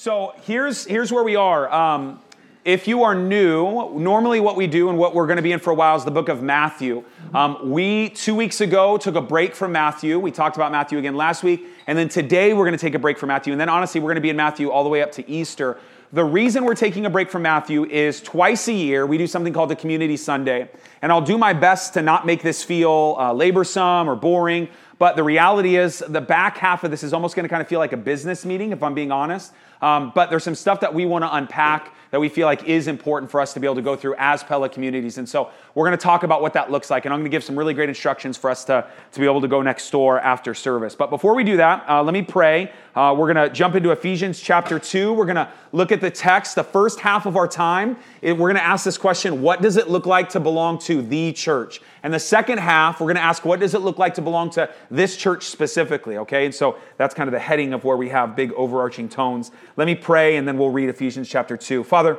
So here's here's where we are. Um, if you are new, normally what we do and what we're going to be in for a while is the book of Matthew. Um, we two weeks ago took a break from Matthew. We talked about Matthew again last week, and then today we're going to take a break from Matthew. And then honestly, we're going to be in Matthew all the way up to Easter. The reason we're taking a break from Matthew is twice a year we do something called the Community Sunday, and I'll do my best to not make this feel uh, laborsome or boring. But the reality is, the back half of this is almost going to kind of feel like a business meeting, if I'm being honest. Um, but there's some stuff that we want to unpack that we feel like is important for us to be able to go through as Pella communities. And so we're going to talk about what that looks like. And I'm going to give some really great instructions for us to, to be able to go next door after service. But before we do that, uh, let me pray. Uh, we're going to jump into Ephesians chapter 2. We're going to look at the text. The first half of our time, it, we're going to ask this question What does it look like to belong to the church? And the second half, we're going to ask, What does it look like to belong to this church specifically? Okay, and so that's kind of the heading of where we have big overarching tones. Let me pray, and then we'll read Ephesians chapter 2. Father,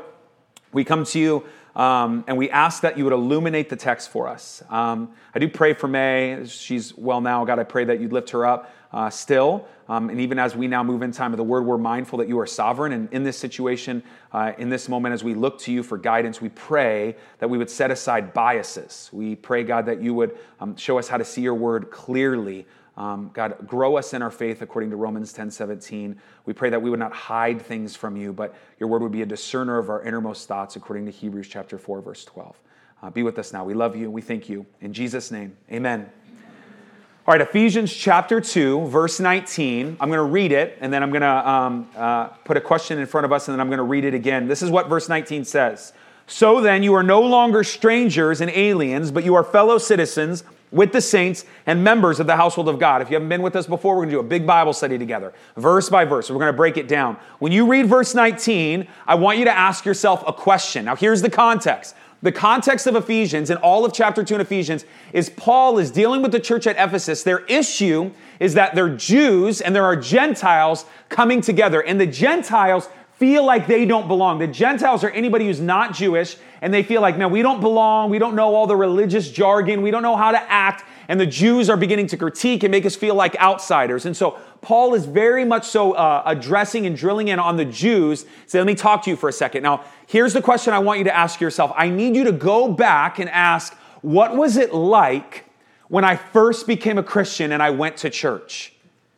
we come to you um, and we ask that you would illuminate the text for us. Um, I do pray for May. She's well now. God, I pray that you'd lift her up uh, still. Um, and even as we now move in time of the word, we're mindful that you are sovereign. And in this situation, uh, in this moment, as we look to you for guidance, we pray that we would set aside biases. We pray, God, that you would um, show us how to see your word clearly. Um, God, grow us in our faith according to Romans 10 17. We pray that we would not hide things from you, but your word would be a discerner of our innermost thoughts according to Hebrews chapter 4, verse 12. Uh, be with us now. We love you. We thank you. In Jesus' name, amen. All right, Ephesians chapter 2, verse 19. I'm going to read it, and then I'm going to um, uh, put a question in front of us, and then I'm going to read it again. This is what verse 19 says. So then, you are no longer strangers and aliens, but you are fellow citizens with the saints and members of the household of God. If you haven't been with us before, we're going to do a big Bible study together, verse by verse. We're going to break it down. When you read verse 19, I want you to ask yourself a question. Now, here's the context. The context of Ephesians and all of chapter 2 in Ephesians is Paul is dealing with the church at Ephesus. Their issue is that they're Jews and there are Gentiles coming together. And the Gentiles feel like they don't belong. The Gentiles are anybody who's not Jewish and they feel like, man, we don't belong. We don't know all the religious jargon. We don't know how to act. And the Jews are beginning to critique and make us feel like outsiders. And so Paul is very much so uh, addressing and drilling in on the Jews. So let me talk to you for a second. Now, here's the question I want you to ask yourself. I need you to go back and ask, what was it like when I first became a Christian and I went to church?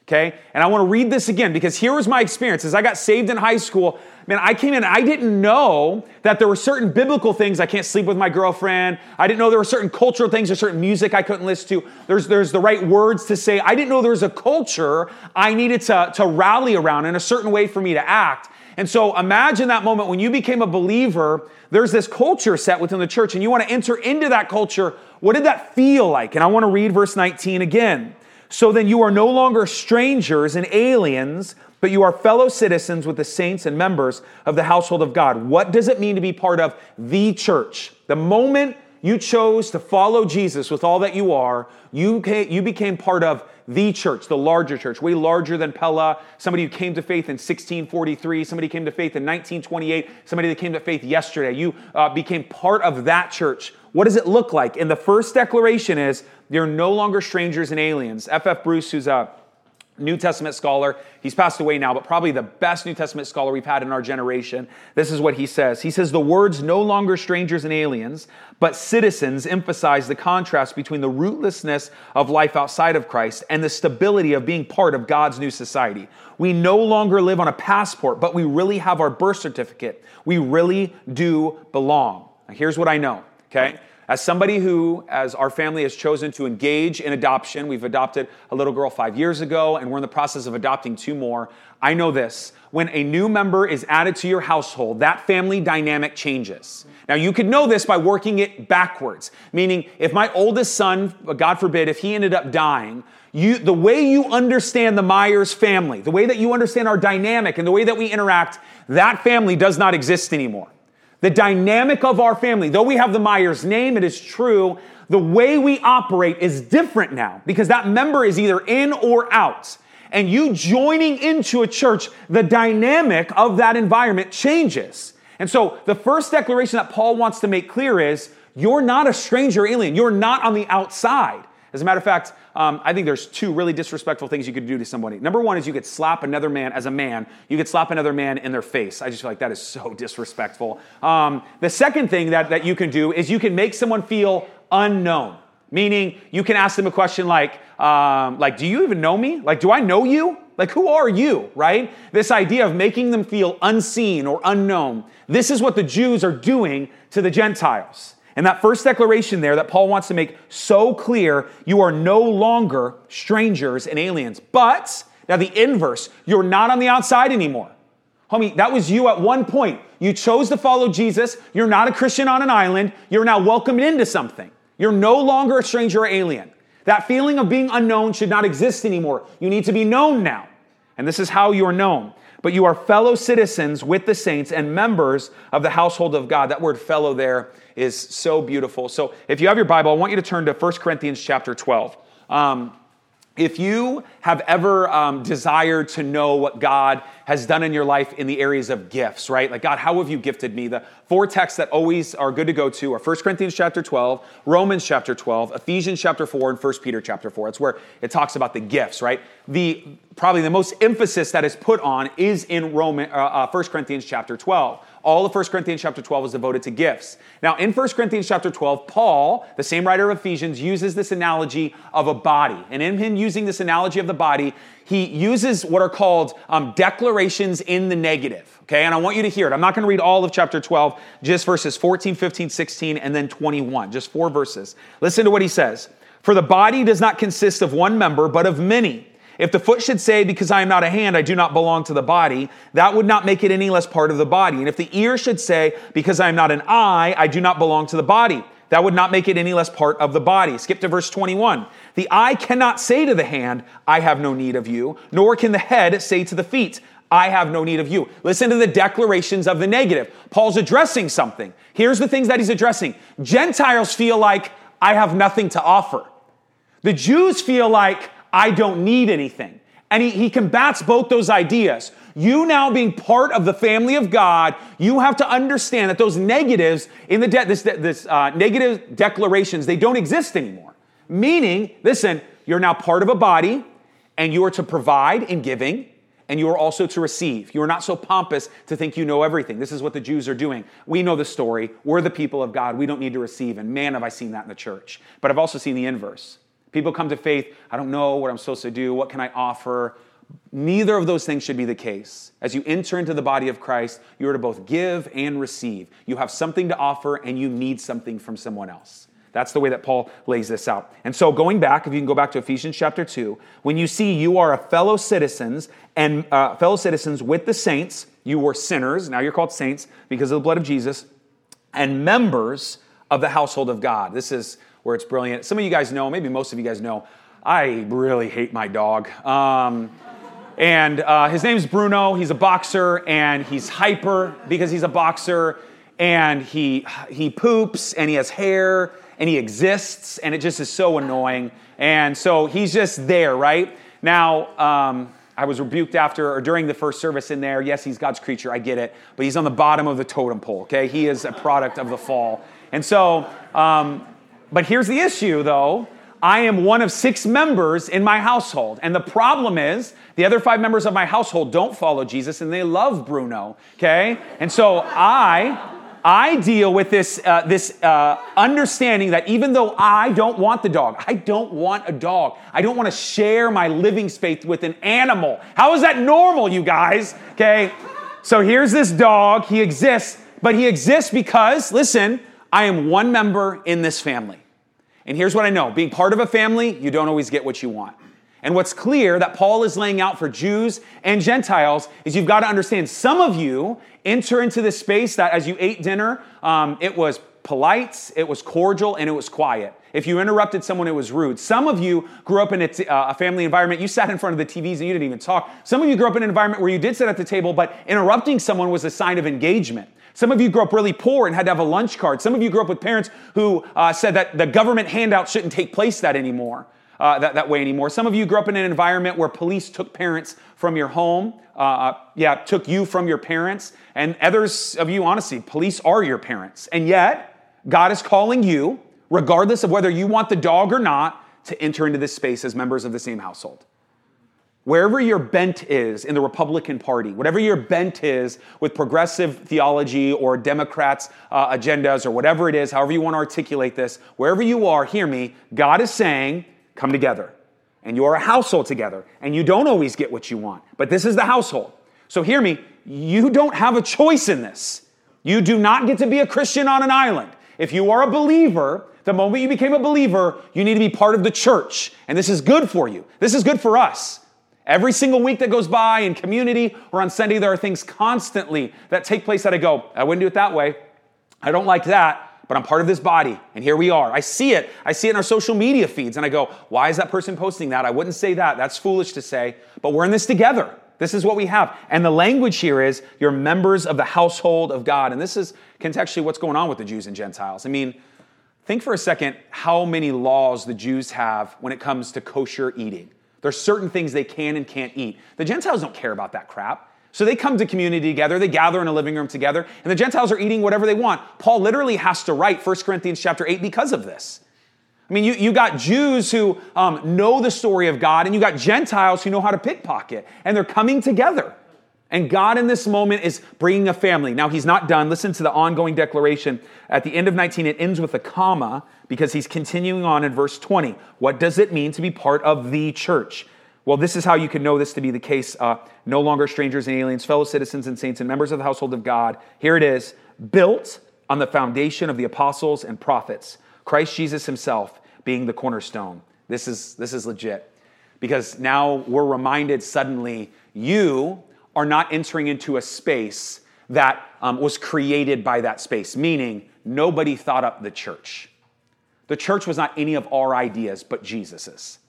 Okay? And I want to read this again because here was my experience. As I got saved in high school, man, I came in, I didn't know that there were certain biblical things. I can't sleep with my girlfriend. I didn't know there were certain cultural things or certain music I couldn't listen to. There's, there's the right words to say. I didn't know there was a culture I needed to, to rally around in a certain way for me to act. And so imagine that moment when you became a believer, there's this culture set within the church, and you want to enter into that culture. What did that feel like? And I want to read verse 19 again. So then you are no longer strangers and aliens, but you are fellow citizens with the saints and members of the household of God. What does it mean to be part of the church? The moment you chose to follow Jesus with all that you are, you, came, you became part of the church, the larger church, way larger than Pella. Somebody who came to faith in 1643, somebody came to faith in 1928, somebody that came to faith yesterday. You uh, became part of that church. What does it look like? And the first declaration is you're no longer strangers and aliens. F.F. F. Bruce, who's a New Testament scholar, he's passed away now, but probably the best New Testament scholar we've had in our generation. This is what he says. He says, The words no longer strangers and aliens, but citizens emphasize the contrast between the rootlessness of life outside of Christ and the stability of being part of God's new society. We no longer live on a passport, but we really have our birth certificate. We really do belong. Now, here's what I know okay? As somebody who, as our family has chosen to engage in adoption, we've adopted a little girl five years ago, and we're in the process of adopting two more. I know this. When a new member is added to your household, that family dynamic changes. Now, you could know this by working it backwards, meaning if my oldest son, God forbid, if he ended up dying, you, the way you understand the Myers family, the way that you understand our dynamic and the way that we interact, that family does not exist anymore. The dynamic of our family, though we have the Myers name, it is true, the way we operate is different now because that member is either in or out. And you joining into a church, the dynamic of that environment changes. And so the first declaration that Paul wants to make clear is you're not a stranger alien, you're not on the outside. As a matter of fact, um, I think there's two really disrespectful things you could do to somebody. Number one is you could slap another man as a man. You could slap another man in their face. I just feel like that is so disrespectful. Um, the second thing that, that you can do is you can make someone feel unknown. Meaning, you can ask them a question like, um, like, do you even know me? Like, do I know you? Like, who are you, right? This idea of making them feel unseen or unknown. This is what the Jews are doing to the Gentiles. And that first declaration there that Paul wants to make so clear you are no longer strangers and aliens. But, now the inverse, you're not on the outside anymore. Homie, that was you at one point. You chose to follow Jesus. You're not a Christian on an island. You're now welcomed into something. You're no longer a stranger or alien. That feeling of being unknown should not exist anymore. You need to be known now. And this is how you are known. But you are fellow citizens with the saints and members of the household of God. That word fellow there is so beautiful. So if you have your Bible, I want you to turn to 1 Corinthians chapter 12. Um, if you have ever um, desired to know what God has done in your life in the areas of gifts, right? Like, God, how have you gifted me? The four texts that always are good to go to are 1 Corinthians chapter 12, Romans chapter 12, Ephesians chapter 4, and 1 Peter chapter 4. It's where it talks about the gifts, right? The probably the most emphasis that is put on is in Roman, uh, uh, 1 Corinthians chapter 12 all of 1 Corinthians chapter 12 is devoted to gifts. Now, in 1 Corinthians chapter 12, Paul, the same writer of Ephesians, uses this analogy of a body. And in him using this analogy of the body, he uses what are called um, declarations in the negative. Okay, and I want you to hear it. I'm not going to read all of chapter 12, just verses 14, 15, 16, and then 21, just four verses. Listen to what he says. For the body does not consist of one member, but of many. If the foot should say, Because I am not a hand, I do not belong to the body, that would not make it any less part of the body. And if the ear should say, Because I am not an eye, I do not belong to the body, that would not make it any less part of the body. Skip to verse 21. The eye cannot say to the hand, I have no need of you, nor can the head say to the feet, I have no need of you. Listen to the declarations of the negative. Paul's addressing something. Here's the things that he's addressing Gentiles feel like, I have nothing to offer. The Jews feel like, I don't need anything. And he, he combats both those ideas. You now being part of the family of God, you have to understand that those negatives in the de- this, this uh, negative declarations they don't exist anymore. Meaning, listen, you're now part of a body, and you are to provide in giving, and you are also to receive. You are not so pompous to think you know everything. This is what the Jews are doing. We know the story. We're the people of God. We don't need to receive. And man, have I seen that in the church. But I've also seen the inverse. People come to faith, I don't know what I'm supposed to do, what can I offer? Neither of those things should be the case. As you enter into the body of Christ, you are to both give and receive. You have something to offer and you need something from someone else. That's the way that Paul lays this out. And so, going back, if you can go back to Ephesians chapter 2, when you see you are a fellow citizens and uh, fellow citizens with the saints, you were sinners, now you're called saints because of the blood of Jesus, and members of the household of God. This is where it's brilliant. Some of you guys know, maybe most of you guys know, I really hate my dog. Um, and uh, his name's Bruno. He's a boxer, and he's hyper because he's a boxer, and he he poops, and he has hair, and he exists, and it just is so annoying. And so he's just there, right now. Um, I was rebuked after or during the first service in there. Yes, he's God's creature. I get it, but he's on the bottom of the totem pole. Okay, he is a product of the fall, and so. Um, but here's the issue though. I am one of six members in my household. And the problem is, the other five members of my household don't follow Jesus and they love Bruno, okay? And so I. I deal with this, uh, this uh, understanding that even though I don't want the dog, I don't want a dog. I don't want to share my living space with an animal. How is that normal, you guys? Okay? So here's this dog. He exists, but he exists because, listen, I am one member in this family. And here's what I know being part of a family, you don't always get what you want. And what's clear that Paul is laying out for Jews and Gentiles is you've got to understand some of you enter into this space that as you ate dinner, um, it was polite, it was cordial, and it was quiet. If you interrupted someone, it was rude. Some of you grew up in a, t- uh, a family environment, you sat in front of the TVs and you didn't even talk. Some of you grew up in an environment where you did sit at the table, but interrupting someone was a sign of engagement. Some of you grew up really poor and had to have a lunch card. Some of you grew up with parents who uh, said that the government handout shouldn't take place that anymore. Uh, that, that way anymore. Some of you grew up in an environment where police took parents from your home. Uh, uh, yeah, took you from your parents. And others of you, honestly, police are your parents. And yet, God is calling you, regardless of whether you want the dog or not, to enter into this space as members of the same household. Wherever your bent is in the Republican Party, whatever your bent is with progressive theology or Democrats' uh, agendas or whatever it is, however you want to articulate this, wherever you are, hear me, God is saying, come together. And you're a household together. And you don't always get what you want, but this is the household. So hear me, you don't have a choice in this. You do not get to be a Christian on an island. If you are a believer, the moment you became a believer, you need to be part of the church. And this is good for you. This is good for us. Every single week that goes by in community or on Sunday, there are things constantly that take place that I go, I wouldn't do it that way. I don't like that, but I'm part of this body, and here we are. I see it. I see it in our social media feeds, and I go, why is that person posting that? I wouldn't say that. That's foolish to say, but we're in this together. This is what we have. And the language here is you're members of the household of God. And this is contextually what's going on with the Jews and Gentiles. I mean, think for a second how many laws the Jews have when it comes to kosher eating. There's certain things they can and can't eat. The Gentiles don't care about that crap. So they come to community together, they gather in a living room together, and the Gentiles are eating whatever they want. Paul literally has to write 1 Corinthians chapter 8 because of this. I mean, you, you got Jews who um, know the story of God, and you got Gentiles who know how to pickpocket, and they're coming together. And God in this moment is bringing a family. Now, he's not done. Listen to the ongoing declaration. At the end of 19, it ends with a comma because he's continuing on in verse 20. What does it mean to be part of the church? Well, this is how you can know this to be the case. Uh, no longer strangers and aliens, fellow citizens and saints, and members of the household of God. Here it is built on the foundation of the apostles and prophets, Christ Jesus himself being the cornerstone. This is, this is legit because now we're reminded suddenly you are not entering into a space that um, was created by that space, meaning nobody thought up the church. The church was not any of our ideas, but Jesus's.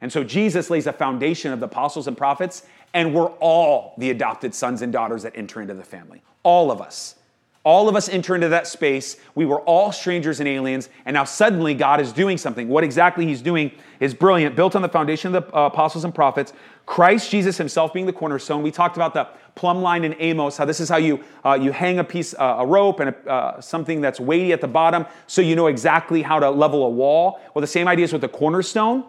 And so Jesus lays a foundation of the apostles and prophets, and we're all the adopted sons and daughters that enter into the family. All of us. All of us enter into that space. We were all strangers and aliens, and now suddenly God is doing something. What exactly He's doing is brilliant, built on the foundation of the uh, apostles and prophets. Christ Jesus Himself being the cornerstone. We talked about the plumb line in Amos, how this is how you uh, you hang a piece, uh, a rope, and a, uh, something that's weighty at the bottom, so you know exactly how to level a wall. Well, the same idea is with the cornerstone.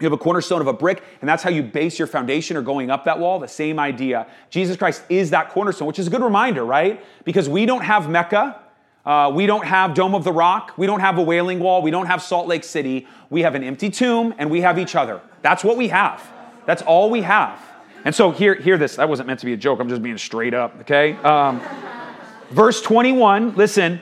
You have a cornerstone of a brick, and that's how you base your foundation or going up that wall. The same idea. Jesus Christ is that cornerstone, which is a good reminder, right? Because we don't have Mecca, uh, we don't have Dome of the Rock, we don't have a Wailing Wall, we don't have Salt Lake City. We have an empty tomb, and we have each other. That's what we have. That's all we have. And so, hear, hear this. That wasn't meant to be a joke. I'm just being straight up, okay? Um, verse 21, listen.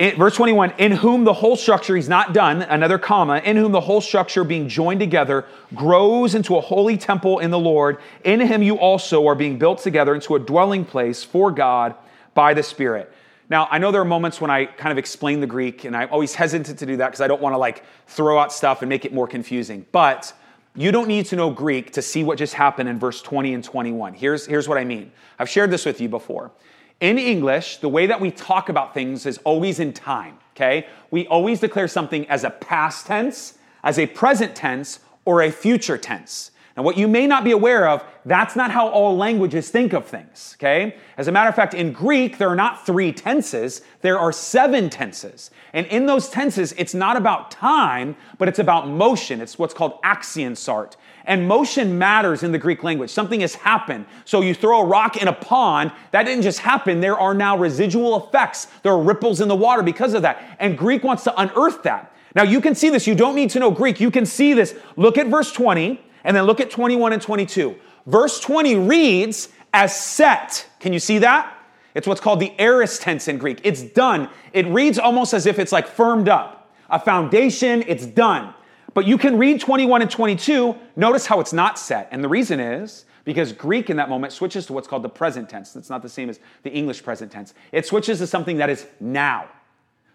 In, verse 21, in whom the whole structure, he's not done, another comma, in whom the whole structure being joined together grows into a holy temple in the Lord. In him you also are being built together into a dwelling place for God by the Spirit. Now, I know there are moments when I kind of explain the Greek, and I'm always hesitant to do that because I don't want to like throw out stuff and make it more confusing. But you don't need to know Greek to see what just happened in verse 20 and 21. Here's, here's what I mean. I've shared this with you before. In English, the way that we talk about things is always in time, okay? We always declare something as a past tense, as a present tense, or a future tense. Now, what you may not be aware of, that's not how all languages think of things, okay? As a matter of fact, in Greek, there are not three tenses, there are seven tenses. And in those tenses, it's not about time, but it's about motion. It's what's called Aktionsart. And motion matters in the Greek language. Something has happened. So you throw a rock in a pond, that didn't just happen. There are now residual effects. There are ripples in the water because of that. And Greek wants to unearth that. Now you can see this. You don't need to know Greek. You can see this. Look at verse 20 and then look at 21 and 22. Verse 20 reads as set. Can you see that? It's what's called the aorist tense in Greek. It's done. It reads almost as if it's like firmed up. A foundation, it's done. But you can read 21 and 22. Notice how it's not set. And the reason is because Greek in that moment switches to what's called the present tense. That's not the same as the English present tense. It switches to something that is now.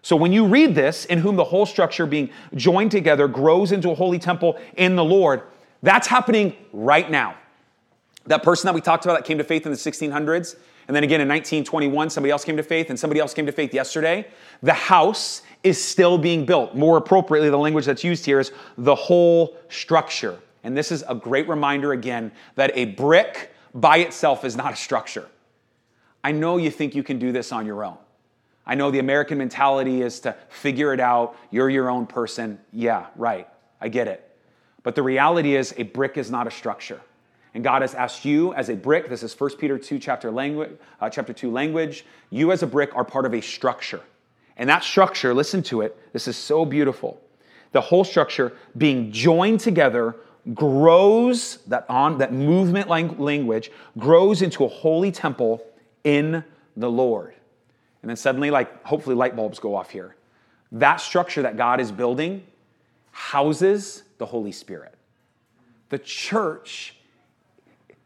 So when you read this, in whom the whole structure being joined together grows into a holy temple in the Lord, that's happening right now. That person that we talked about that came to faith in the 1600s, and then again in 1921, somebody else came to faith, and somebody else came to faith yesterday. The house is still being built. More appropriately, the language that's used here is the whole structure. And this is a great reminder again that a brick by itself is not a structure. I know you think you can do this on your own. I know the American mentality is to figure it out. You're your own person. Yeah, right. I get it. But the reality is, a brick is not a structure. And God has asked you as a brick, this is 1 Peter 2, chapter, language, uh, chapter 2 language, you as a brick are part of a structure. And that structure, listen to it, this is so beautiful. The whole structure being joined together grows, that on that movement language grows into a holy temple in the Lord. And then suddenly, like, hopefully light bulbs go off here. That structure that God is building houses the Holy Spirit. The church,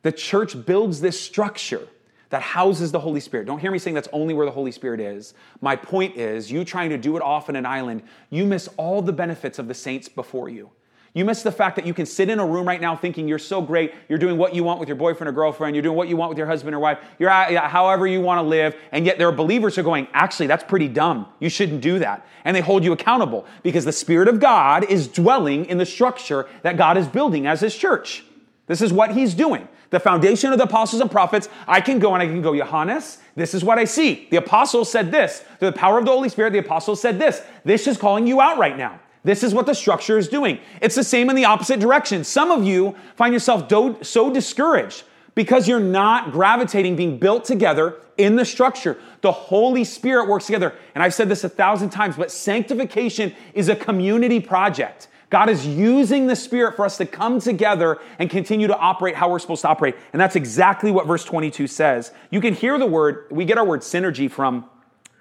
the church builds this structure that houses the Holy Spirit. Don't hear me saying that's only where the Holy Spirit is. My point is, you trying to do it off in an island, you miss all the benefits of the saints before you. You miss the fact that you can sit in a room right now thinking you're so great, you're doing what you want with your boyfriend or girlfriend, you're doing what you want with your husband or wife, you're however you want to live, and yet there are believers who are going, actually, that's pretty dumb. You shouldn't do that. And they hold you accountable because the Spirit of God is dwelling in the structure that God is building as His church. This is what He's doing. The foundation of the apostles and prophets, I can go and I can go, Johannes, this is what I see. The apostles said this. Through the power of the Holy Spirit, the apostles said this. This is calling you out right now. This is what the structure is doing. It's the same in the opposite direction. Some of you find yourself do- so discouraged because you're not gravitating, being built together in the structure. The Holy Spirit works together. And I've said this a thousand times, but sanctification is a community project. God is using the Spirit for us to come together and continue to operate how we're supposed to operate. And that's exactly what verse 22 says. You can hear the word, we get our word synergy from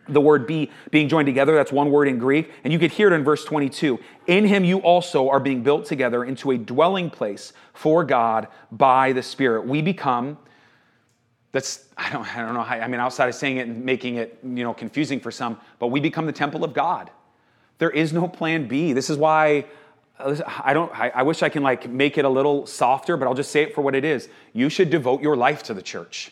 the word be being joined together. That's one word in greek. And you could hear it in verse 22 in him you also are being built together into a dwelling place for god by the spirit. We become that's i don't, I don't know how, i mean outside of saying it and making it you know confusing for some but we become the temple of god. There is no plan b. This is why I don't I, wish I can like make it a little softer, but I'll just say it for what it is. You should devote your life to the church.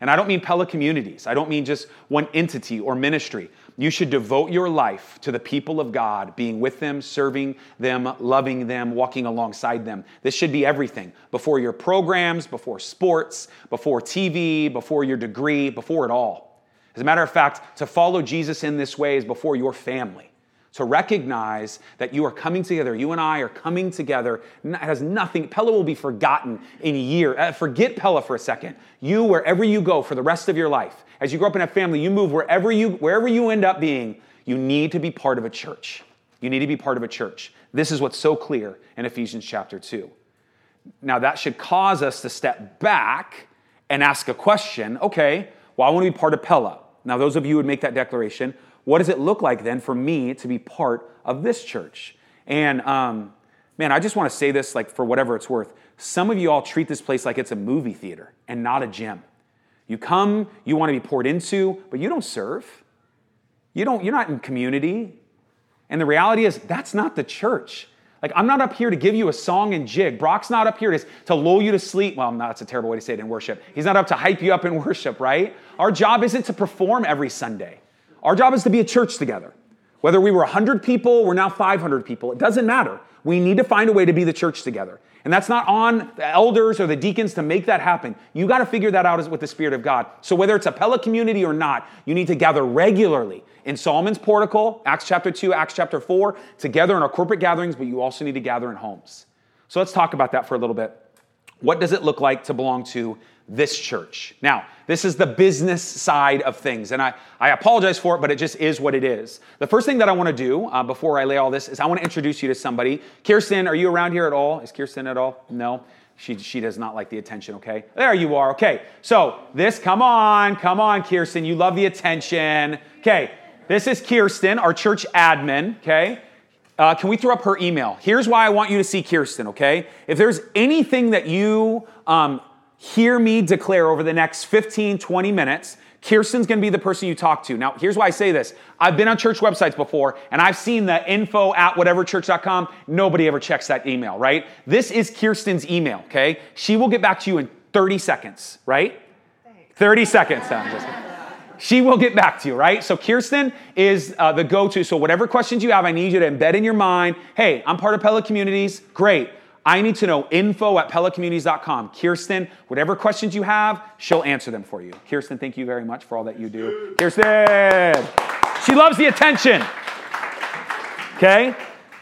And I don't mean Pella communities. I don't mean just one entity or ministry. You should devote your life to the people of God, being with them, serving them, loving them, walking alongside them. This should be everything before your programs, before sports, before TV, before your degree, before it all. As a matter of fact, to follow Jesus in this way is before your family to recognize that you are coming together. You and I are coming together. It has nothing, Pella will be forgotten in a year. Uh, forget Pella for a second. You, wherever you go for the rest of your life, as you grow up in a family, you move wherever you, wherever you end up being, you need to be part of a church. You need to be part of a church. This is what's so clear in Ephesians chapter 2. Now, that should cause us to step back and ask a question okay, well, I want to be part of Pella. Now, those of you who would make that declaration, what does it look like then for me to be part of this church? And um, man, I just want to say this like for whatever it's worth. Some of you all treat this place like it's a movie theater and not a gym. You come, you want to be poured into, but you don't serve. You don't, you're not in community. And the reality is, that's not the church. Like, I'm not up here to give you a song and jig. Brock's not up here to, to lull you to sleep. Well, no, that's a terrible way to say it in worship. He's not up to hype you up in worship, right? Our job isn't to perform every Sunday. Our job is to be a church together. Whether we were 100 people, we're now 500 people, it doesn't matter. We need to find a way to be the church together. And that's not on the elders or the deacons to make that happen. You got to figure that out with the Spirit of God. So whether it's a Pella community or not, you need to gather regularly in Solomon's portico, Acts chapter 2, Acts chapter 4, together in our corporate gatherings, but you also need to gather in homes. So let's talk about that for a little bit. What does it look like to belong to this church. Now, this is the business side of things, and I, I apologize for it, but it just is what it is. The first thing that I want to do uh, before I lay all this is I want to introduce you to somebody. Kirsten, are you around here at all? Is Kirsten at all? No? She, she does not like the attention, okay? There you are, okay. So, this, come on, come on, Kirsten, you love the attention. Okay, this is Kirsten, our church admin, okay? Uh, can we throw up her email? Here's why I want you to see Kirsten, okay? If there's anything that you um, hear me declare over the next 15, 20 minutes, Kirsten's gonna be the person you talk to. Now, here's why I say this. I've been on church websites before, and I've seen the info at whateverchurch.com. Nobody ever checks that email, right? This is Kirsten's email, okay? She will get back to you in 30 seconds, right? 30 seconds. she will get back to you, right? So Kirsten is uh, the go-to. So whatever questions you have, I need you to embed in your mind. Hey, I'm part of Pella Communities. Great. I need to know info at PellaCommunities.com. Kirsten, whatever questions you have, she'll answer them for you. Kirsten, thank you very much for all that you do. Kirsten, she loves the attention. Okay?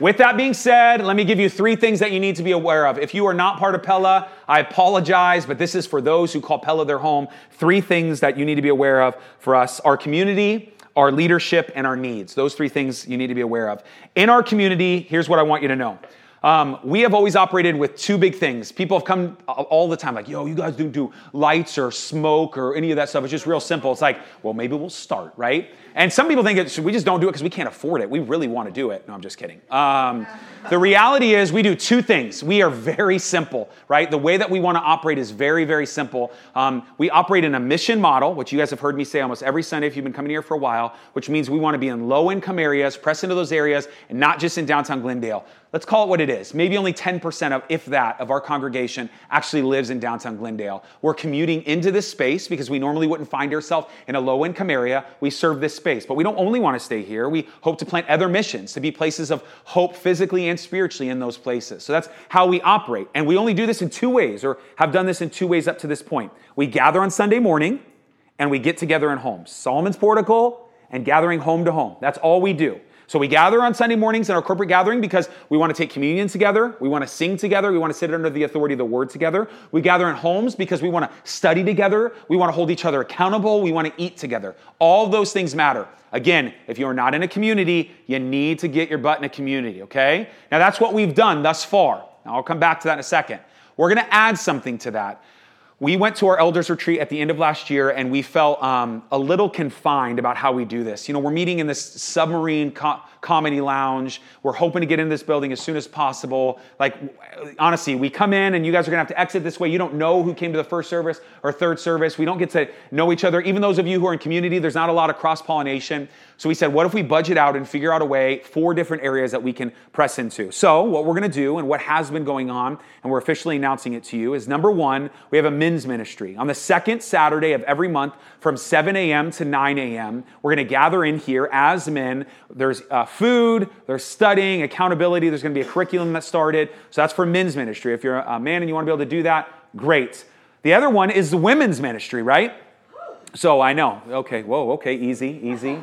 with that being said, let me give you three things that you need to be aware of. If you are not part of Pella, I apologize, but this is for those who call Pella their home. Three things that you need to be aware of for us our community, our leadership, and our needs. Those three things you need to be aware of. In our community, here's what I want you to know. Um, we have always operated with two big things. People have come all the time, like, yo, you guys don't do lights or smoke or any of that stuff. It's just real simple. It's like, well, maybe we'll start, right? And some people think it's, we just don't do it because we can't afford it. We really want to do it. No, I'm just kidding. Um, the reality is, we do two things. We are very simple, right? The way that we want to operate is very, very simple. Um, we operate in a mission model, which you guys have heard me say almost every Sunday if you've been coming here for a while, which means we want to be in low income areas, press into those areas, and not just in downtown Glendale let's call it what it is. Maybe only 10% of, if that, of our congregation actually lives in downtown Glendale. We're commuting into this space because we normally wouldn't find ourselves in a low income area. We serve this space. But we don't only want to stay here. We hope to plant other missions to be places of hope physically and spiritually in those places. So that's how we operate. And we only do this in two ways, or have done this in two ways up to this point. We gather on Sunday morning and we get together in homes. Solomon's Portico and gathering home to home. That's all we do. So we gather on Sunday mornings in our corporate gathering because we want to take communion together, we want to sing together, we want to sit under the authority of the word together. We gather in homes because we want to study together, we want to hold each other accountable, we want to eat together. All those things matter. Again, if you're not in a community, you need to get your butt in a community, okay? Now that's what we've done thus far. Now I'll come back to that in a second. We're going to add something to that we went to our elders retreat at the end of last year and we felt um, a little confined about how we do this. You know we're meeting in this submarine co- comedy lounge. We're hoping to get in this building as soon as possible. Like honestly we come in and you guys are to have to exit this way. You don't know who came to the first service or third service. We don't get to know each other. Even those of you who are in community there's not a lot of cross pollination so we said what if we budget out and figure out a way four different areas that we can press into so what we're to do and what has been going on and we're officially announcing it to you is number one we have a men's ministry. On the second Saturday of every month from 7 a.m. to 9 a.m., we're to gather in here as men. There's uh, food, there's studying, accountability, there's to be a curriculum that started. So that's for men's ministry. If you're a man and you want to be able to do that, great. The other one is the women's ministry, right? So I know. Okay, whoa, okay, easy, easy,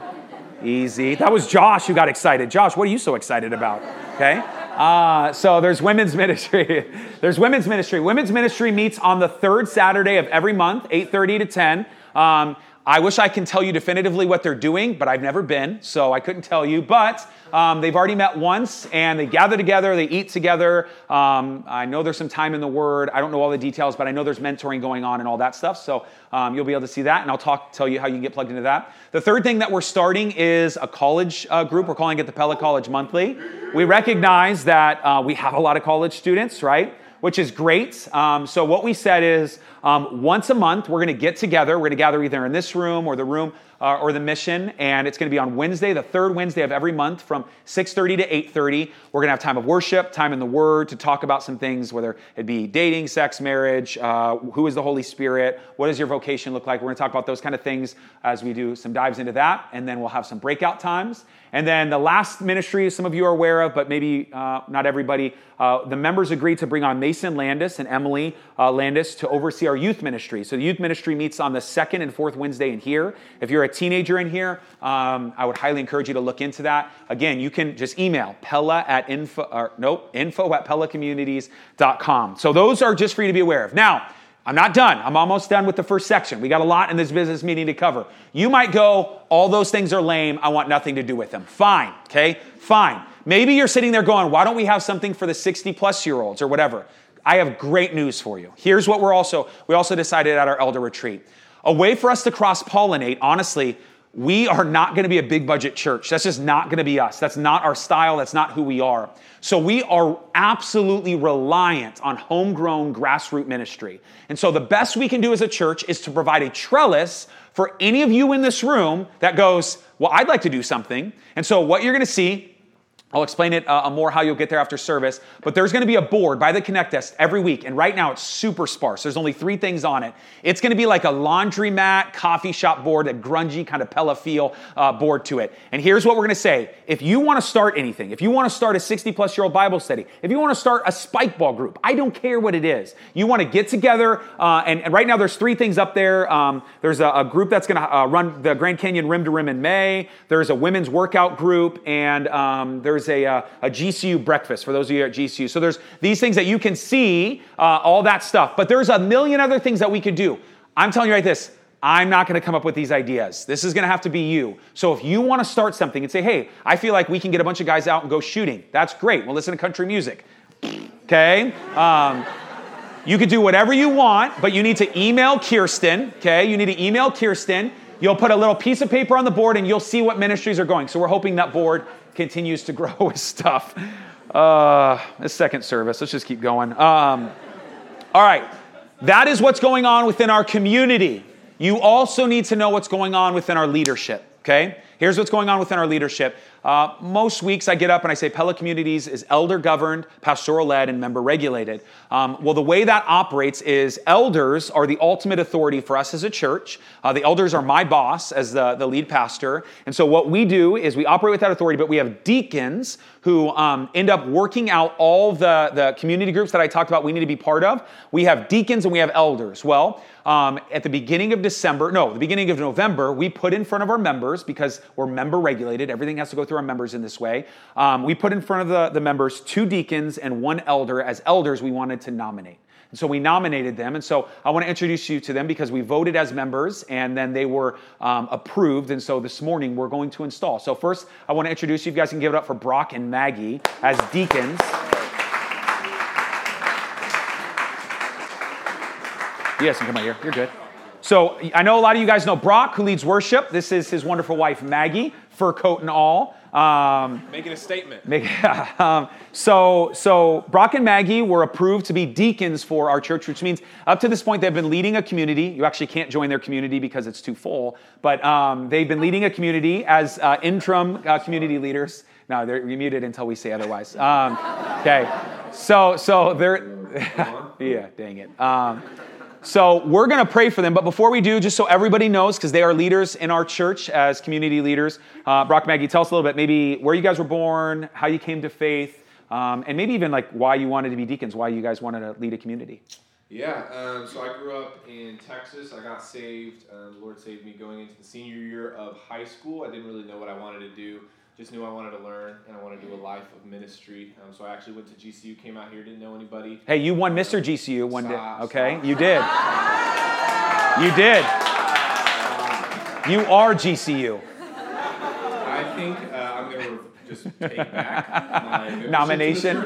easy. That was Josh who got excited. Josh, what are you so excited about? Okay. Uh, so there's women's ministry. there's women's ministry. Women's ministry meets on the third Saturday of every month, 8:30 to 10. Um, I wish I can tell you definitively what they're doing, but I've never been, so I couldn't tell you. But um, they've already met once and they gather together, they eat together. Um, I know there's some time in the Word. I don't know all the details, but I know there's mentoring going on and all that stuff. So um, you'll be able to see that, and I'll talk, tell you how you can get plugged into that. The third thing that we're starting is a college uh, group. We're calling it the Pella College Monthly. We recognize that uh, we have a lot of college students, right? Which is great. Um, so what we said is um, once a month we're going to get together. We're going to gather either in this room or the room uh, or the mission, and it's going to be on Wednesday, the third Wednesday of every month, from 6:30 to 8:30. We're going to have time of worship, time in the Word to talk about some things, whether it be dating, sex, marriage, uh, who is the Holy Spirit, what does your vocation look like. We're going to talk about those kind of things as we do some dives into that, and then we'll have some breakout times. And then the last ministry, some of you are aware of, but maybe uh, not everybody. Uh, the members agreed to bring on Mason Landis and Emily uh, Landis to oversee our youth ministry. So the youth ministry meets on the second and fourth Wednesday in here. If you're a teenager in here, um, I would highly encourage you to look into that. Again, you can just email Pella at info, or nope, info at PellaCommunities.com. So those are just for you to be aware of. Now, I'm not done. I'm almost done with the first section. We got a lot in this business meeting to cover. You might go, all those things are lame. I want nothing to do with them. Fine, okay? Fine. Maybe you're sitting there going, why don't we have something for the 60 plus year olds or whatever? I have great news for you. Here's what we're also, we also decided at our elder retreat. A way for us to cross pollinate, honestly, we are not going to be a big budget church. That's just not going to be us. That's not our style. That's not who we are. So we are absolutely reliant on homegrown grassroots ministry. And so the best we can do as a church is to provide a trellis for any of you in this room that goes, Well, I'd like to do something. And so what you're going to see I'll explain it uh, more how you'll get there after service. But there's going to be a board by the Connect Desk every week. And right now it's super sparse. There's only three things on it. It's going to be like a laundromat, coffee shop board, a grungy kind of Pella feel uh, board to it. And here's what we're going to say. If you want to start anything, if you want to start a 60 plus year old Bible study, if you want to start a spike ball group, I don't care what it is. You want to get together. Uh, and, and, right now there's three things up there. Um, there's a, a, group that's going to uh, run the Grand Canyon rim to rim in May. There's a women's workout group. And um, there's a, uh, a GCU breakfast for those of you at GCU. So there's these things that you can see, uh, all that stuff. But there's a million other things that we could do. I'm telling you right this. I'm not going to come up with these ideas. This is going to have to be you. So if you want to start something and say, hey, I feel like we can get a bunch of guys out and go shooting, that's great. We'll listen to country music. Okay? Um, you could do whatever you want, but you need to email Kirsten, okay? You need to email Kirsten. You'll put a little piece of paper on the board and you'll see what ministries are going. So we're hoping that board continues to grow with stuff. Uh, this second service, let's just keep going. Um, all right, that is what's going on within our community. You also need to know what's going on within our leadership, okay? Here's what's going on within our leadership. Uh, most weeks I get up and I say Pella Communities is elder governed, pastoral led, and member regulated. Um, well, the way that operates is elders are the ultimate authority for us as a church. Uh, the elders are my boss as the, the lead pastor. And so what we do is we operate with that authority, but we have deacons who um, end up working out all the, the community groups that I talked about we need to be part of. We have deacons and we have elders. Well, um, at the beginning of December, no, the beginning of November, we put in front of our members because we're member regulated. Everything has to go through our members in this way. Um, we put in front of the, the members two deacons and one elder. As elders, we wanted to nominate. And so we nominated them. And so I want to introduce you to them because we voted as members and then they were um, approved. And so this morning we're going to install. So first, I want to introduce you. You guys can give it up for Brock and Maggie as deacons. You guys can come out here. You're good. So I know a lot of you guys know Brock, who leads worship. This is his wonderful wife, Maggie, fur coat and all. Um, Making a statement. Make, um, so, so Brock and Maggie were approved to be deacons for our church, which means up to this point they've been leading a community. You actually can't join their community because it's too full, but um, they've been leading a community as uh, interim uh, community leaders. No, they're muted until we say otherwise. Um, okay, so so they're yeah, dang it. So we're going to pray for them. But before we do, just so everybody knows, because they are leaders in our church as community leaders, uh, Brock Maggie, tell us a little bit maybe where you guys were born, how you came to faith, um, and maybe even like why you wanted to be deacons, why you guys wanted to lead a community. Yeah, um, so I grew up in Texas. I got saved. Um, the Lord saved me going into the senior year of high school. I didn't really know what I wanted to do just knew I wanted to learn and I wanted to do a life of ministry. Um, so I actually went to GCU, came out here, didn't know anybody. Hey, you won Mr. GCU one day. Okay, stop. you did. You did. You are GCU. I think uh, I'm going to just take back my nomination. um,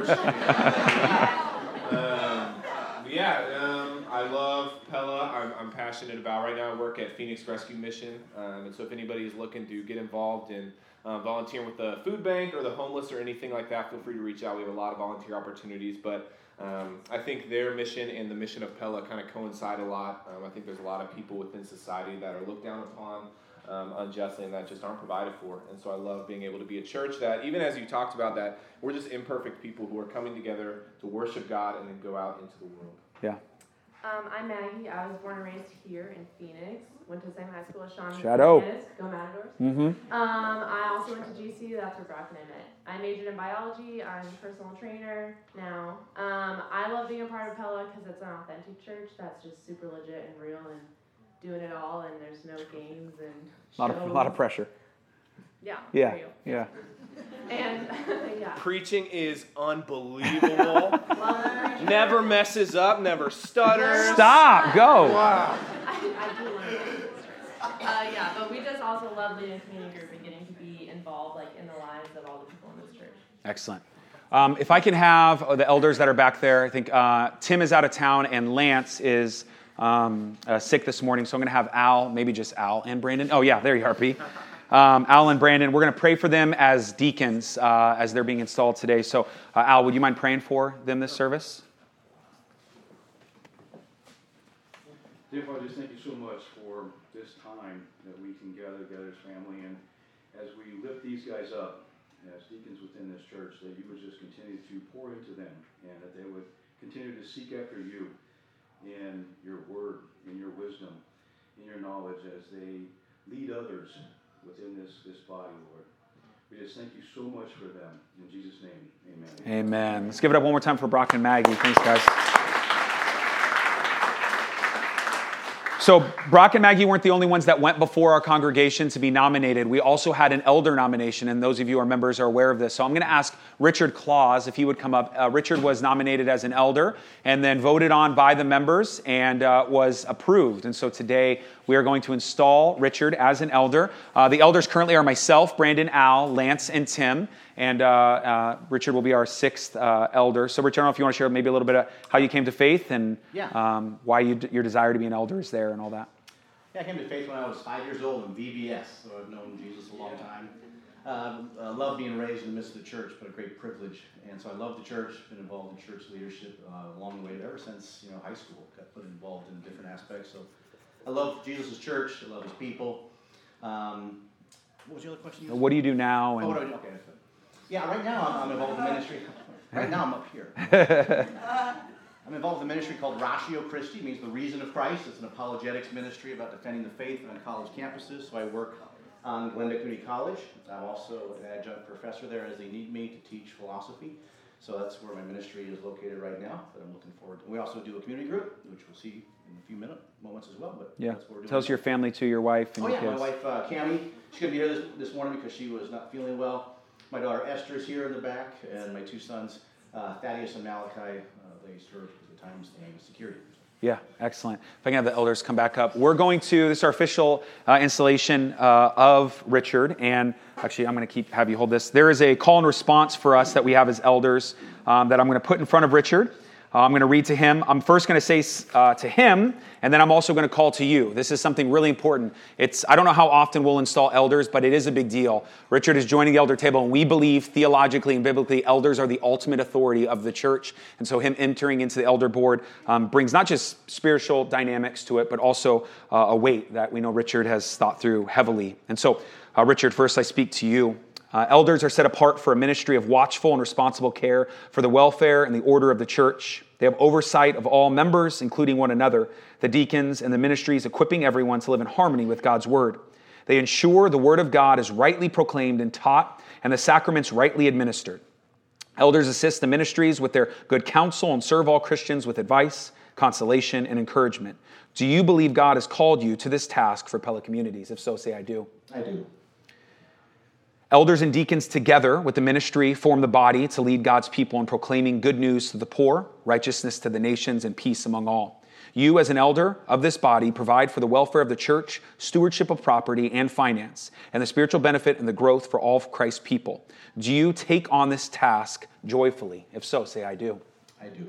yeah, um, I love Pella. I'm, I'm, passionate about. Right now, I work at Phoenix Rescue Mission, um, and so if anybody is looking to get involved in um, volunteering with the food bank or the homeless or anything like that, feel free to reach out. We have a lot of volunteer opportunities, but um, I think their mission and the mission of Pella kind of coincide a lot. Um, I think there's a lot of people within society that are looked down upon um, unjustly and that just aren't provided for. And so I love being able to be a church that, even as you talked about that, we're just imperfect people who are coming together to worship God and then go out into the world. Yeah. Um, I'm Maggie. I was born and raised here in Phoenix. Went to the same high school as Sean. Shadow. Go Matadors. Mm-hmm. Um, I also went to GCU. That's where Brock and I met. I majored in biology. I'm a personal trainer now. Um, I love being a part of Pella because it's an authentic church that's just super legit and real and doing it all. And there's no games and a lot of a lot of pressure. Yeah. Yeah. Yeah. And yeah. Preaching is unbelievable. never messes up, never stutters. Stop, go. Wow. I, I do love uh, yeah, but we just also love leading a community group and getting to be involved like in the lives of all the people in this church. Excellent. Um, if I can have uh, the elders that are back there, I think uh, Tim is out of town and Lance is um, uh, sick this morning, so I'm going to have Al, maybe just Al and Brandon. Oh, yeah, there you are, P um, Al and Brandon. We're going to pray for them as deacons uh, as they're being installed today. So, uh, Al, would you mind praying for them this service? Dear Father, just thank you so much for this time gather together as family. And as we lift these guys up as deacons within this church, that you would just continue to pour into them and that they would continue to seek after you in your word, in your wisdom, in your knowledge as they lead others within this, this body, Lord. We just thank you so much for them. In Jesus' name, amen. Amen. Let's give it up one more time for Brock and Maggie. Thanks, guys. So Brock and Maggie weren't the only ones that went before our congregation to be nominated. We also had an elder nomination, and those of you who are members are aware of this. So I'm going to ask Richard Claus if he would come up. Uh, Richard was nominated as an elder and then voted on by the members and uh, was approved. And so today we are going to install Richard as an elder. Uh, the elders currently are myself, Brandon, Al, Lance, and Tim. And uh, uh, Richard will be our sixth uh, elder. So, Richard, I don't know if you want to share maybe a little bit of how you came to faith and yeah. um, why you, your desire to be an elder is there and all that. Yeah, I came to faith when I was five years old in VBS, so I've known Jesus a long time. Um, I love being raised in the midst of the church, but a great privilege. And so I love the church, been involved in church leadership uh, along the way ever since you know high school. Got put involved in different aspects. So I love Jesus' church, I love his people. Um, what was the other question? What do you do now? And... Oh, what do I do? Okay. Yeah, right now I'm, I'm involved in ministry. Right now I'm up here. I'm involved in a ministry called Ratio Christi, means the reason of Christ. It's an apologetics ministry about defending the faith on college campuses. So I work on Glendale Community College. I'm also an adjunct professor there as they need me to teach philosophy. So that's where my ministry is located right now. That I'm looking forward to. We also do a community group, which we'll see in a few minute moments as well. But yeah, tell us your family too, your wife and oh, your yeah, kids. my wife uh, Cami. She's gonna be here this, this morning because she was not feeling well. My daughter Esther is here in the back, and my two sons uh, Thaddeus and Malachi. Uh, they serve at the times the security. Yeah, excellent. If I can have the elders come back up. We're going to, this is our official uh, installation uh, of Richard. And actually, I'm going to keep, have you hold this. There is a call and response for us that we have as elders um, that I'm going to put in front of Richard. Uh, I'm going to read to him. I'm first going to say uh, to him, and then I'm also going to call to you. This is something really important. It's I don't know how often we'll install elders, but it is a big deal. Richard is joining the elder table, and we believe theologically and biblically, elders are the ultimate authority of the church. And so, him entering into the elder board um, brings not just spiritual dynamics to it, but also uh, a weight that we know Richard has thought through heavily. And so, uh, Richard, first I speak to you. Uh, elders are set apart for a ministry of watchful and responsible care for the welfare and the order of the church. They have oversight of all members, including one another, the deacons, and the ministries, equipping everyone to live in harmony with God's word. They ensure the word of God is rightly proclaimed and taught, and the sacraments rightly administered. Elders assist the ministries with their good counsel and serve all Christians with advice, consolation, and encouragement. Do you believe God has called you to this task for Pella communities? If so, say I do. I do. Elders and deacons together with the ministry form the body to lead God's people in proclaiming good news to the poor, righteousness to the nations, and peace among all. You, as an elder of this body, provide for the welfare of the church, stewardship of property and finance, and the spiritual benefit and the growth for all of Christ's people. Do you take on this task joyfully? If so, say, I do. I do.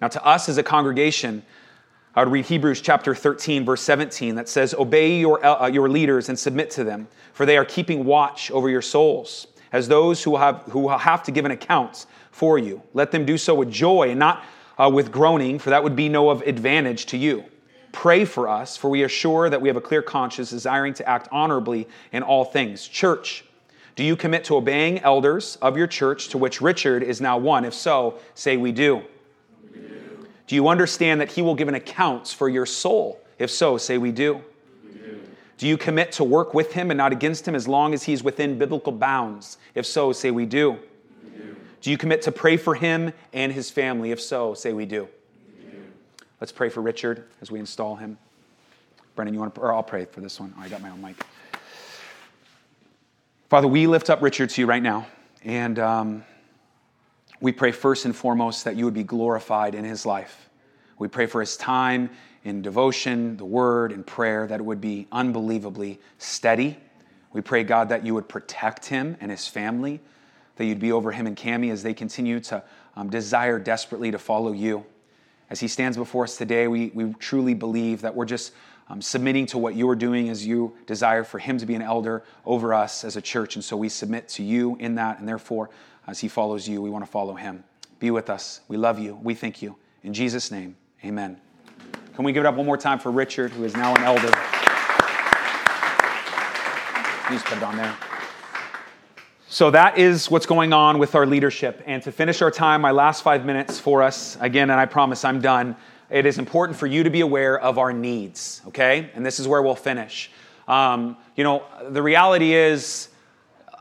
Now, to us as a congregation, I would read Hebrews chapter 13, verse 17, that says, Obey your, uh, your leaders and submit to them, for they are keeping watch over your souls, as those who have, who will have to give an account for you. Let them do so with joy and not uh, with groaning, for that would be no of advantage to you. Pray for us, for we are sure that we have a clear conscience, desiring to act honorably in all things. Church, do you commit to obeying elders of your church, to which Richard is now one? If so, say we do. Do you understand that He will give an account for your soul? If so, say we do. do. You commit to work with Him and not against Him as long as He's within biblical bounds? If so, say we do. we do. Do you commit to pray for Him and His family? If so, say we do. we do. Let's pray for Richard as we install him. Brennan, you want to, or I'll pray for this one. Oh, I got my own mic. Father, we lift up Richard to you right now. And um, we pray first and foremost that you would be glorified in his life. We pray for his time in devotion, the word, and prayer, that it would be unbelievably steady. We pray, God, that you would protect him and his family, that you'd be over him and Cami as they continue to um, desire desperately to follow you. As he stands before us today, we, we truly believe that we're just um, submitting to what you are doing as you desire for him to be an elder over us as a church. And so we submit to you in that, and therefore, as he follows you, we want to follow him. Be with us. We love you. We thank you. In Jesus' name, amen. Can we give it up one more time for Richard, who is now an elder? Please put it on there. So that is what's going on with our leadership. And to finish our time, my last five minutes for us, again, and I promise I'm done, it is important for you to be aware of our needs, okay? And this is where we'll finish. Um, you know, the reality is,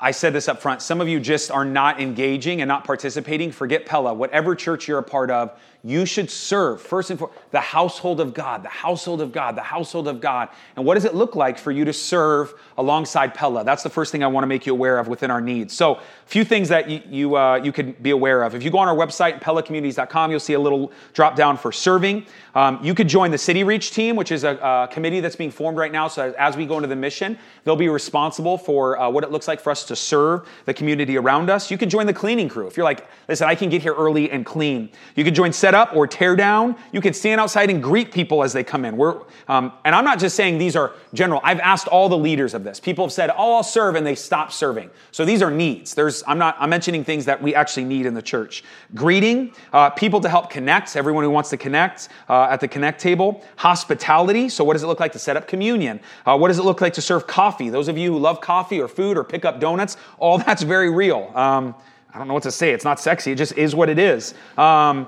I said this up front. Some of you just are not engaging and not participating. Forget Pella. Whatever church you're a part of, you should serve first and foremost the household of God, the household of God, the household of God. And what does it look like for you to serve alongside Pella? That's the first thing I want to make you aware of within our needs. So, a few things that you you, uh, you could be aware of. If you go on our website, pellacommunities.com, you'll see a little drop down for serving. Um, you could join the City Reach team, which is a, a, committee that's being formed right now. So, as we go into the mission, they'll be responsible for uh, what it looks like for us to serve the community around us. You can join the cleaning crew. If you're like, listen, I can get here early and clean. You can join set up or tear down. You can stand outside and greet people as they come in. We're, um, and I'm not just saying these are general. I've asked all the leaders of this. People have said, "Oh, I'll serve," and they stop serving. So these are needs. There's, I'm not. I'm mentioning things that we actually need in the church. Greeting uh, people to help connect. Everyone who wants to connect uh, at the connect table. Hospitality. So what does it look like to set up communion? Uh, what does it look like to serve coffee? Those of you who love coffee or food or pick up donuts, all that's very real. Um, I don't know what to say. It's not sexy. It just is what it is. Um,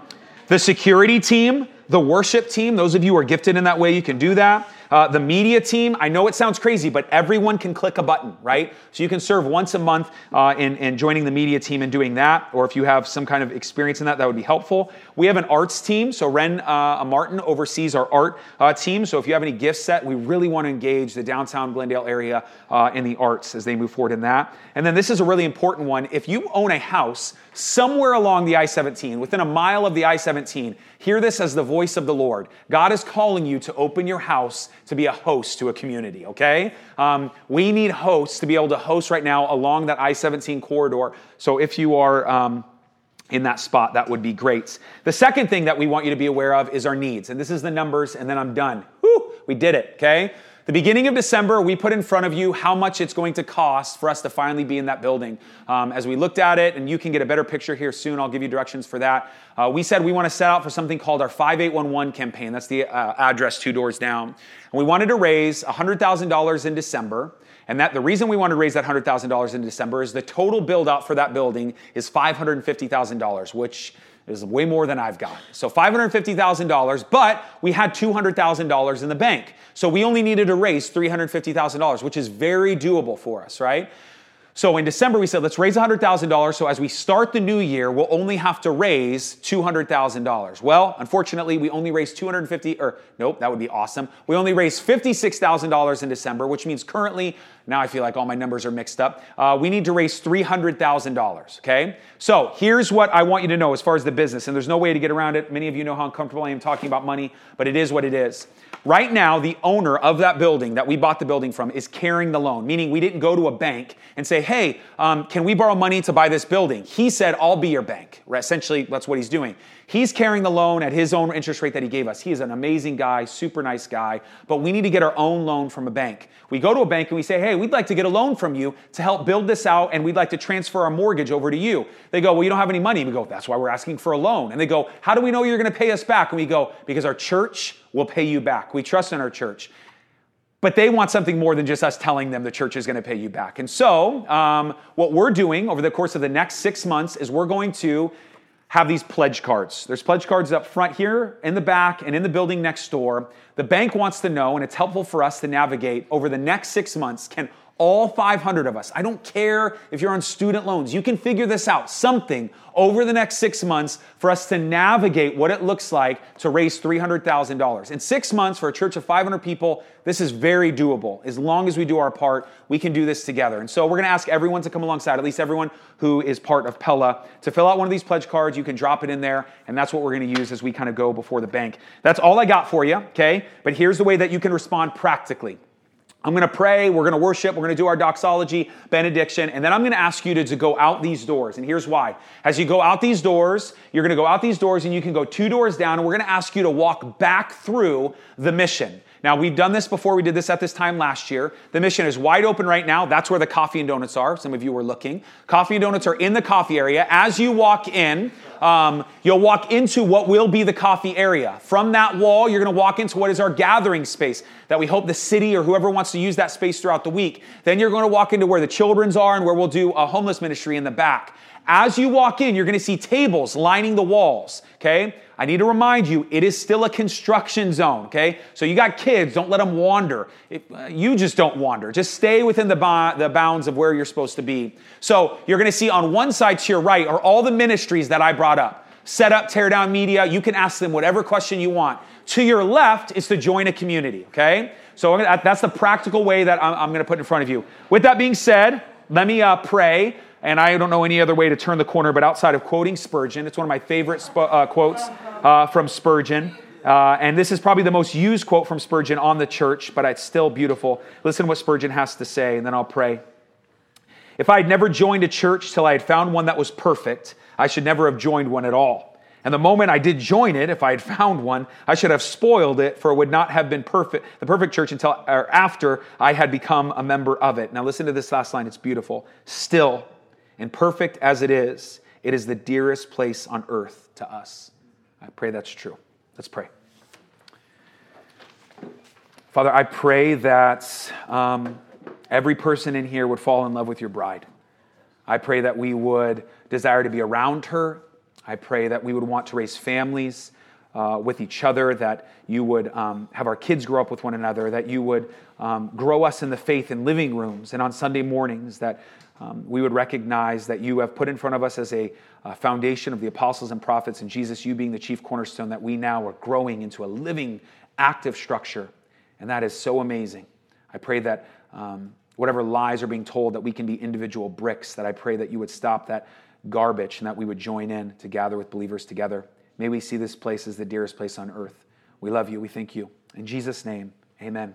the security team, the worship team, those of you who are gifted in that way, you can do that. Uh, the media team, I know it sounds crazy, but everyone can click a button, right? So you can serve once a month uh, in, in joining the media team and doing that, or if you have some kind of experience in that, that would be helpful. We have an arts team, so Ren uh, Martin oversees our art uh, team. So if you have any gift set, we really want to engage the downtown Glendale area uh, in the arts as they move forward in that. And then this is a really important one. If you own a house somewhere along the I 17, within a mile of the I 17, hear this as the voice of the Lord. God is calling you to open your house to be a host to a community, okay? Um, we need hosts to be able to host right now along that I 17 corridor. So if you are, um, in that spot, that would be great. The second thing that we want you to be aware of is our needs. And this is the numbers, and then I'm done. Whew, we did it, okay? The beginning of December, we put in front of you how much it's going to cost for us to finally be in that building. Um, as we looked at it, and you can get a better picture here soon, I'll give you directions for that. Uh, we said we want to set out for something called our 5811 campaign. That's the uh, address two doors down. And we wanted to raise $100,000 in December. And that the reason we want to raise that $100,000 in December is the total build out for that building is $550,000, which is way more than I've got. So $550,000, but we had $200,000 in the bank. So we only needed to raise $350,000, which is very doable for us, right? So in December, we said, let's raise $100,000. So as we start the new year, we'll only have to raise $200,000. Well, unfortunately, we only raised 250, or nope, that would be awesome. We only raised $56,000 in December, which means currently, now I feel like all my numbers are mixed up. Uh, we need to raise $300,000, okay? So here's what I want you to know as far as the business, and there's no way to get around it. Many of you know how uncomfortable I am talking about money, but it is what it is. Right now, the owner of that building that we bought the building from is carrying the loan, meaning we didn't go to a bank and say, hey, um, can we borrow money to buy this building? He said, I'll be your bank. Essentially, that's what he's doing. He's carrying the loan at his own interest rate that he gave us. He is an amazing guy, super nice guy, but we need to get our own loan from a bank. We go to a bank and we say, hey, we'd like to get a loan from you to help build this out and we'd like to transfer our mortgage over to you. They go, well, you don't have any money. We go, that's why we're asking for a loan. And they go, how do we know you're going to pay us back? And we go, because our church will pay you back. We trust in our church. But they want something more than just us telling them the church is going to pay you back. And so, um, what we're doing over the course of the next six months is we're going to have these pledge cards. There's pledge cards up front here, in the back, and in the building next door. The bank wants to know, and it's helpful for us to navigate over the next six months can all 500 of us, I don't care if you're on student loans, you can figure this out, something over the next six months for us to navigate what it looks like to raise $300,000. In six months for a church of 500 people, this is very doable. As long as we do our part, we can do this together. And so we're going to ask everyone to come alongside, at least everyone who is part of Pella, to fill out one of these pledge cards. You can drop it in there, and that's what we're going to use as we kind of go before the bank. That's all I got for you, okay? But here's the way that you can respond practically. I'm going to pray, we're going to worship, we're going to do our doxology, benediction, and then I'm going to ask you to, to go out these doors. And here's why. As you go out these doors, you're going to go out these doors and you can go two doors down, and we're going to ask you to walk back through the mission. Now, we've done this before. We did this at this time last year. The mission is wide open right now. That's where the coffee and donuts are. Some of you were looking. Coffee and donuts are in the coffee area. As you walk in, um, you'll walk into what will be the coffee area. From that wall, you're going to walk into what is our gathering space that we hope the city or whoever wants to use that space throughout the week. Then you're going to walk into where the children's are and where we'll do a homeless ministry in the back. As you walk in, you're going to see tables lining the walls, okay? I need to remind you, it is still a construction zone, okay? So you got kids, don't let them wander. It, uh, you just don't wander. Just stay within the, bo- the bounds of where you're supposed to be. So you're going to see on one side to your right are all the ministries that I brought up. set up, tear down media. You can ask them whatever question you want. To your left is to join a community, okay? So that's the practical way that I'm, going to put in front of you. With that being said, let me uh, pray. And I don't know any other way to turn the corner, but outside of quoting Spurgeon, it's one of my favorite sp- uh, quotes uh, from Spurgeon. Uh, and this is probably the most used quote from Spurgeon on the church, but it's still beautiful. Listen to what Spurgeon has to say, and then I'll pray. If I had never joined a church till I had found one that was perfect, I should never have joined one at all. And the moment I did join it, if I had found one, I should have spoiled it, for it would not have been perfect, the perfect church until or after I had become a member of it. Now listen to this last line, it's beautiful. Still, imperfect as it is, it is the dearest place on earth to us. I pray that's true. Let's pray. Father, I pray that um, every person in here would fall in love with your bride. I pray that we would desire to be around her. I pray that we would want to raise families uh, with each other, that you would um, have our kids grow up with one another, that you would um, grow us in the faith in living rooms and on Sunday mornings, that um, we would recognize that you have put in front of us as a, foundation of the apostles and prophets, and Jesus, you being the chief cornerstone, that we now are growing into a living, active structure. And that is so amazing. I pray that um, whatever lies are being told, that we can be individual bricks, that I pray that you would stop that garbage and that we would join in to gather with believers together. May we see this place as the dearest place on earth. We love you. We thank you. In Jesus' name, amen.